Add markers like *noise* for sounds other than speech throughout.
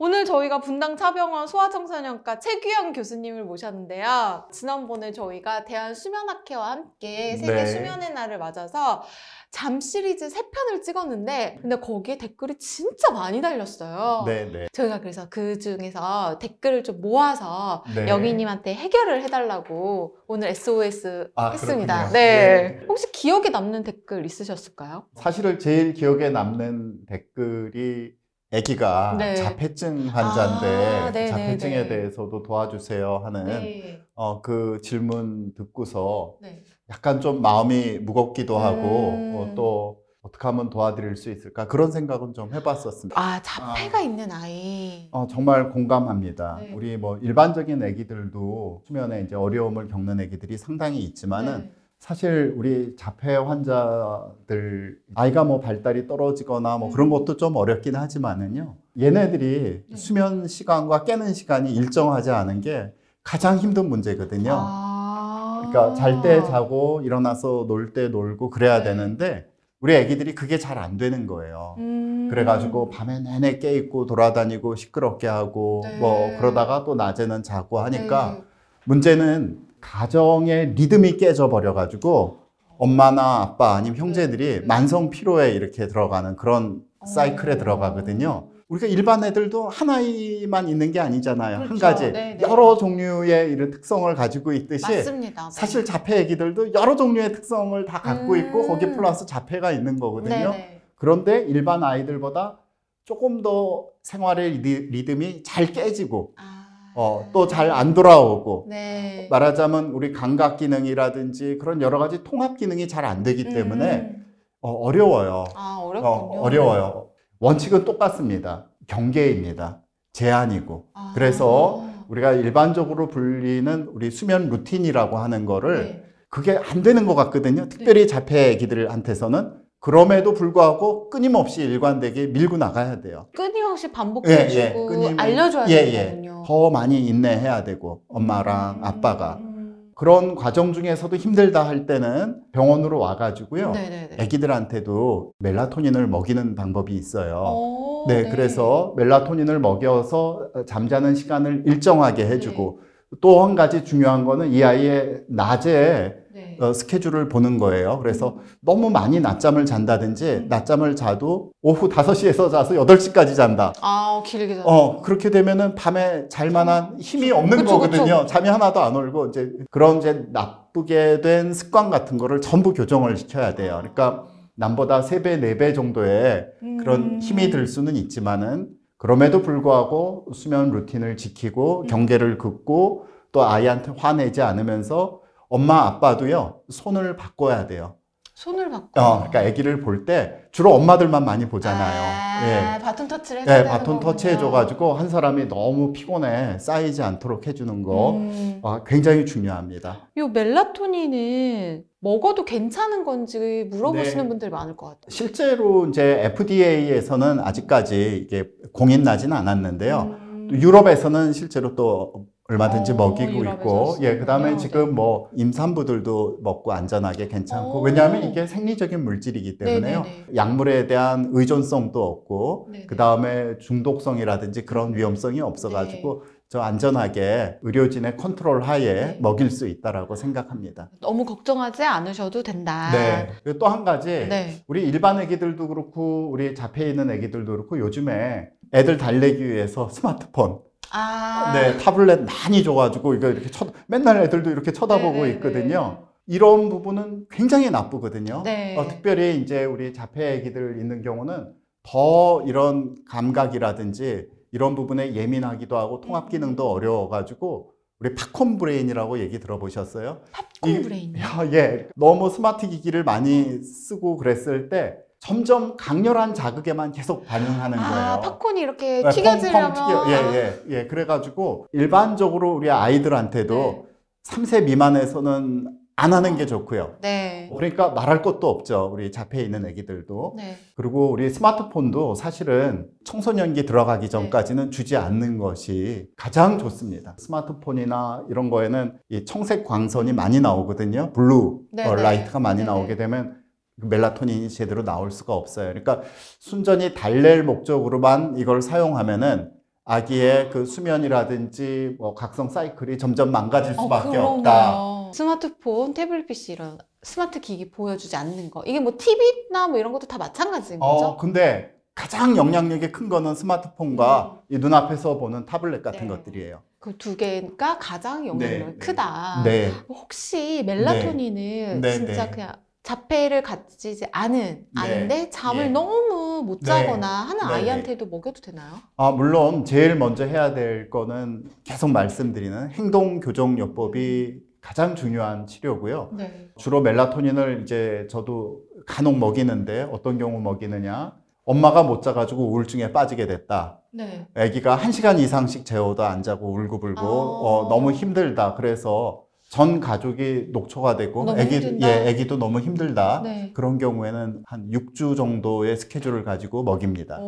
오늘 저희가 분당 차병원 소아청소년과 최규영 교수님을 모셨는데요. 지난번에 저희가 대한수면학회와 함께 세계 네. 수면의 날을 맞아서 잠 시리즈 3편을 찍었는데 근데 거기에 댓글이 진짜 많이 달렸어요. 네네 저희가 그래서 그 중에서 댓글을 좀 모아서 네. 영희님한테 해결을 해달라고 오늘 SOS 아, 했습니다. 네. 네. 혹시 기억에 남는 댓글 있으셨을까요? 사실은 제일 기억에 남는 댓글이 아기가 네. 자폐증 환자인데 아, 네네네. 자폐증에 대해서도 도와주세요 하는 네. 어, 그 질문 듣고서 네. 약간 좀 마음이 무겁기도 하고 음. 어, 또 어떻게 하면 도와드릴 수 있을까 그런 생각은 좀 해봤었습니다. 아, 자폐가 있는 아이. 어, 정말 공감합니다. 네. 우리 뭐 일반적인 아기들도 수면에 이제 어려움을 겪는 아기들이 상당히 있지만은 네. 사실 우리 자폐 환자들 아이가 뭐 발달이 떨어지거나 뭐 그런 음. 것도 좀 어렵긴 하지만은요. 얘네들이 네. 수면 시간과 깨는 시간이 일정하지 않은 게 가장 힘든 문제거든요. 아. 그러니까 잘 때 자고 일어나서 놀 때 놀고 그래야 네. 되는데 우리 아기들이 그게 잘 안 되는 거예요. 음. 그래가지고 밤에 내내 깨 있고 돌아다니고 시끄럽게 하고 네. 뭐 그러다가 또 낮에는 자고 하니까 네. 문제는 가정의 리듬이 깨져 버려가지고 엄마나 아빠 아니면 형제들이 네. 만성 피로에 이렇게 들어가는 그런 사이클에 어. 들어가거든요. 우리가 일반 애들도 한 아이만 있는 게 아니잖아요. 한 그렇죠. 가지 네, 네. 여러 종류의 이런 특성을 가지고 있듯이 맞습니다. 네. 사실 자폐 애기들도 여러 종류의 특성을 다 갖고 있고 음. 거기 플러스 자폐가 있는 거거든요. 네네. 그런데 일반 아이들보다 조금 더 생활의 리듬이 잘 깨지고 아. 어, 또 잘 안 돌아오고 네. 말하자면 우리 감각 기능이라든지 그런 여러 가지 통합 기능이 잘 안 되기 때문에 음. 어, 어려워요. 아, 어렵군요. 어, 어려워요. 원칙은 똑같습니다. 경계입니다. 제한이고. 아. 그래서 우리가 일반적으로 불리는 우리 수면 루틴이라고 하는 거를 네. 그게 안 되는 것 같거든요. 특별히 자폐 애기들한테서는 그럼에도 불구하고 끊임없이 일관되게 밀고 나가야 돼요. 끊임없이 반복해주고 끊임을- 알려줘야 예, 예. 되거든요. 더 많이 인내해야 되고 엄마랑 음. 아빠가 음. 그런 과정 중에서도 힘들다 할 때는 병원으로 와가지고요. 네네네. 애기들한테도 멜라토닌을 먹이는 방법이 있어요. 오, 네, 그래서 멜라토닌을 먹여서 잠자는 시간을 일정하게 네. 해주고 또 한 가지 중요한 거는 이 아이의 낮에 네. 어, 스케줄을 보는 거예요. 그래서 음. 너무 많이 낮잠을 잔다든지 낮잠을 자도 오후 5시에서 자서 8시까지 잔다. 아, 길게 자. 어, 그렇게 되면은 밤에 잘 만한 힘이 없는 그쵸, 거거든요. 그쵸. 잠이 하나도 안 오고 이제 그런 이제 나쁘게 된 습관 같은 거를 전부 교정을 시켜야 돼요. 그러니까 남보다 3배, 4배 정도의 그런 음. 힘이 들 수는 있지만은 그럼에도 불구하고 수면 루틴을 지키고 음. 경계를 긋고 또 아이한테 화내지 않으면서 엄마 아빠도요 손을 바꿔야 돼요. 손을 바꿔. 어, 그러니까 아기를 볼 때 주로 엄마들만 많이 보잖아요. 아, 예. 바톤 터치를 해줘야 네, 되는 바톤 거군요. 터치 해줘가지고 한 사람이 너무 피곤해 쌓이지 않도록 해주는 거 음. 어, 굉장히 중요합니다. 요 멜라토닌은 먹어도 괜찮은 건지 물어보시는 네. 분들이 많을 것 같아요. 실제로 이제 FDA에서는 아직까지 이게 공인 나지는 않았는데요. 음. 또 유럽에서는 실제로 또 얼마든지 어, 먹이고 있고, 예, 그 다음에 쓰는군요. 지금 네. 뭐 임산부들도 먹고 안전하게 괜찮고, 오. 왜냐하면 이게 생리적인 물질이기 때문에요. 네네네. 약물에 대한 의존성도 없고, 네네. 그 다음에 중독성이라든지 그런 위험성이 없어가지고, 저 안전하게 의료진의 컨트롤 하에 네. 먹일 수 있다라고 생각합니다. 너무 걱정하지 않으셔도 된다. 네. 또 한 가지, 아. 네. 우리 일반 애기들도 그렇고, 우리 자폐 있는 애기들도 그렇고, 요즘에 애들 달래기 위해서 *laughs* 스마트폰, 아. 네, 타블렛 많이 줘가지고 이거 이렇게 쳐, 맨날 애들도 이렇게 쳐다보고 네네네. 있거든요. 이런 부분은 굉장히 나쁘거든요. 네. 어, 특별히 이제 우리 자폐 애기들 있는 경우는 더 이런 감각이라든지 이런 부분에 예민하기도 하고 통합 기능도 어려워가지고 우리 popcorn brain이라고 얘기 들어보셨어요? popcorn 이- brain. 야, 예. 너무 스마트 기기를 많이 쓰고 그랬을 때 점점 강렬한 자극에만 계속 반응하는 거예요. 아, 팝콘이 이렇게 네, 튀겨지려면 펑펑 튀겨. 예, 예, 예. 그래가지고 일반적으로 우리 아이들한테도 네. 3세 미만에서는 안 하는 게 좋고요. 네. 그러니까 말할 것도 없죠. 우리 자폐 있는 애기들도. 네. 그리고 우리 스마트폰도 사실은 청소년기 들어가기 네. 전까지는 주지 않는 것이 가장 좋습니다. 스마트폰이나 이런 거에는 이 청색 광선이 많이 나오거든요. blue 네, 어, 네. light가 많이 네, 나오게 네. 되면 그 멜라토닌이 제대로 나올 수가 없어요. 그러니까 순전히 달랠 목적으로만 이걸 사용하면은 아기의 그 수면이라든지 뭐 각성 사이클이 점점 망가질 어, 수밖에 그러네요. 없다. 스마트폰, 태블릿 PC 이런 스마트 기기 보여주지 않는 거. 이게 뭐 TV나 뭐 이런 것도 다 마찬가지인 거죠? 어, 근데 가장 영향력이 큰 거는 스마트폰과 이 눈앞에서 보는 타블렛 같은 네. 것들이에요. 그 두 개가 가장 영향력이 네, 네. 크다. 네. 혹시 멜라토닌은 네, 진짜 네. 그냥 자폐를 가지지 않은 아인데 잠을 예. 너무 못 네. 자거나 하는 네, 네. 아이한테도 먹여도 되나요? 아, 물론 제일 먼저 해야 될 거는 계속 말씀드리는 행동 교정 요법이 가장 중요한 치료고요. 네. 주로 멜라토닌을 이제 저도 간혹 먹이는데 어떤 경우 먹이느냐? 엄마가 못 자가지고 우울증에 빠지게 됐다. 네. 아기가 한 시간 이상씩 재워도 안 자고 울고불고 아. 어, 너무 힘들다. 그래서 전 가족이 녹초가 되고 아기 힘든다. 예, 아기도 너무 힘들다. 네. 그런 경우에는 한 6주 정도의 스케줄을 가지고 먹입니다.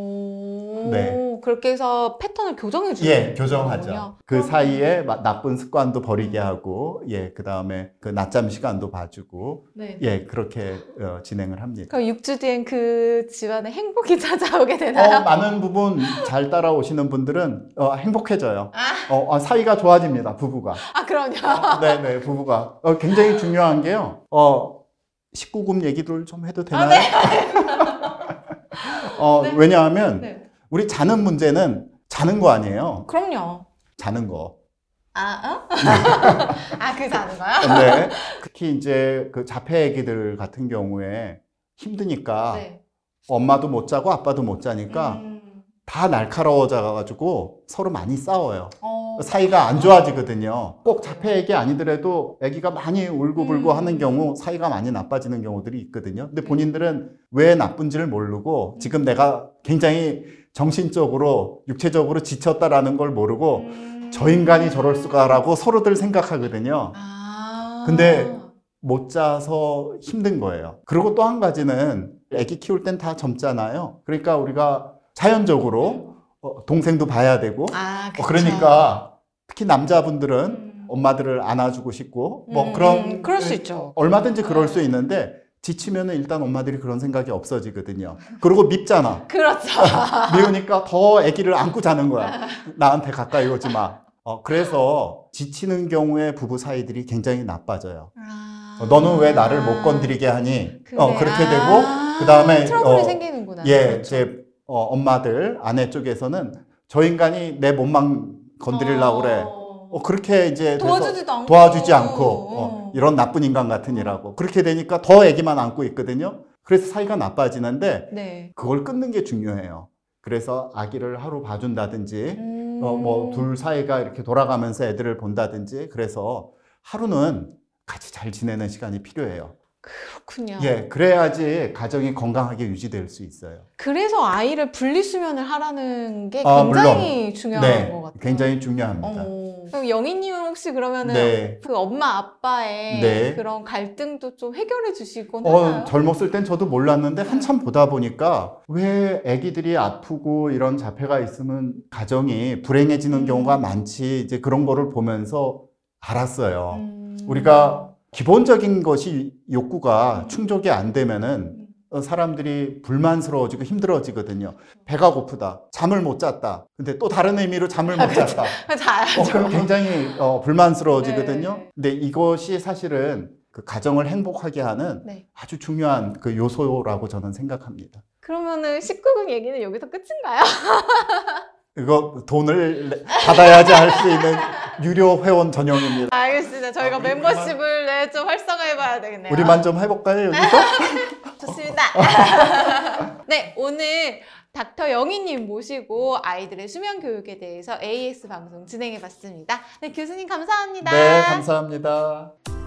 오, 네. 그렇게 해서 패턴을 교정해 주는 예, 교정하죠. 거군요. 그 사이에 마- 나쁜 습관도 버리게 하고, 예, 그 다음에 그 낮잠 시간도 봐주고, 네. 예, 그렇게 어, 진행을 합니다. 그럼 6주 뒤엔 그 집안에 행복이 *laughs* 찾아오게 어, 되나요? 많은 부분 잘 따라오시는 분들은 어, 행복해져요. 아. 어, 아, 사이가 좋아집니다, 부부가. 아, 그럼요. 네네, 부부가. 어, 굉장히 중요한 게요. 어, 19금 얘기를 좀 해도 되나요? 네. *laughs* 어, 네. 왜냐하면 네. 우리 자는 문제는 자는 거 아니에요. 그럼요. 자는 거. 아, 어? *laughs* 아, 그 자는 거요? 네. 특히 이제 그 자폐 애기들 같은 경우에 힘드니까 네. 엄마도 못 자고 아빠도 못 자니까 음, 다 날카로워져 가지고 서로 많이 싸워요. 어, 사이가 안 좋아지거든요. 꼭 자폐 애기 아니더라도 애기가 많이 울고불고 음. 하는 경우 사이가 많이 나빠지는 경우들이 있거든요. 근데 본인들은 왜 나쁜지를 모르고 지금 내가 굉장히 정신적으로 육체적으로 지쳤다라는 걸 모르고 음. 저 인간이 저럴 수가라고 서로들 생각하거든요. 아. 근데 못 자서 힘든 거예요. 그리고 또 한 가지는 아기 키울 땐 다 젊잖아요. 그러니까 우리가 자연적으로 어, 동생도 봐야 되고 아, 어. 그러니까 특히 남자분들은 음. 엄마들을 안아주고 싶고 뭐 음, 그런 음, 그럴 수 있죠. 얼마든지 그럴 수 있는데 지치면은 일단 엄마들이 그런 생각이 없어지거든요. 그리고 밉잖아. *laughs* 그렇죠. *laughs* 미우니까 더 아기를 안고 자는 거야. 나한테 가까이 오지 마. 어, 그래서 지치는 경우에 부부 사이들이 굉장히 나빠져요. 아. 어, 너는 왜 나를 못 건드리게 하니? 어, 그래. 그렇게 아, 되고, 그 다음에, 트러블이 어, 생기는구나. 예, 그렇죠. 제 어, 엄마들, 아내 쪽에서는 저 인간이 내 몸만 건드리려고 그래. 어, 그렇게 이제 도와주지도 않고. 도와주지 않고, 어, 어. 이런 나쁜 인간 같으니라고. 그렇게 되니까 더 애기만 안고 있거든요. 그래서 사이가 나빠지는데, 네. 그걸 끊는 게 중요해요. 그래서 아기를 하루 봐준다든지, 음. 어, 뭐, 둘 사이가 이렇게 돌아가면서 애들을 본다든지, 그래서 하루는 같이 잘 지내는 시간이 필요해요. 그렇군요. 예, 그래야지 가정이 건강하게 유지될 수 있어요. 그래서 아이를 분리수면을 하라는 게 아, 굉장히 중요한 네, 것 같아요. 굉장히 중요합니다. 어. 그럼 영희님은 혹시 그러면은 네. 그 엄마 아빠의 네. 그런 갈등도 좀 해결해 주시곤 어, 하나요? 젊었을 땐 저도 몰랐는데 한참 보다 보니까 왜 아기들이 아프고 이런 자폐가 있으면 가정이 불행해지는 음. 경우가 많지 이제 그런 거를 보면서 알았어요. 음. 우리가 기본적인 것이 욕구가 음. 충족이 안 되면은 어, 사람들이 불만스러워지고 힘들어지거든요. 배가 고프다. 잠을 못 잤다. 근데 또 다른 의미로 잠을 못 잤다. *laughs* 잘하죠. 어, 그럼 굉장히 어, 불만스러워지거든요. 네. 근데 이것이 사실은 그 가정을 행복하게 하는 네. 아주 중요한 그 요소라고 저는 생각합니다. 그러면은 19금 얘기는 여기서 끝인가요? *laughs* 이거 돈을 내- 받아야지 할 수 있는 유료 회원 전용입니다. 알겠습니다. 저희가 아, 멤버십을 네, 좀 활성화해봐야 되겠네요. 우리만 좀 해볼까요, 여기서? *laughs* 좋습니다. *laughs* 네, 오늘 닥터 영희님 모시고 아이들의 수면 교육에 대해서 AS 방송 진행해 봤습니다. 네, 교수님 감사합니다. 네, 감사합니다.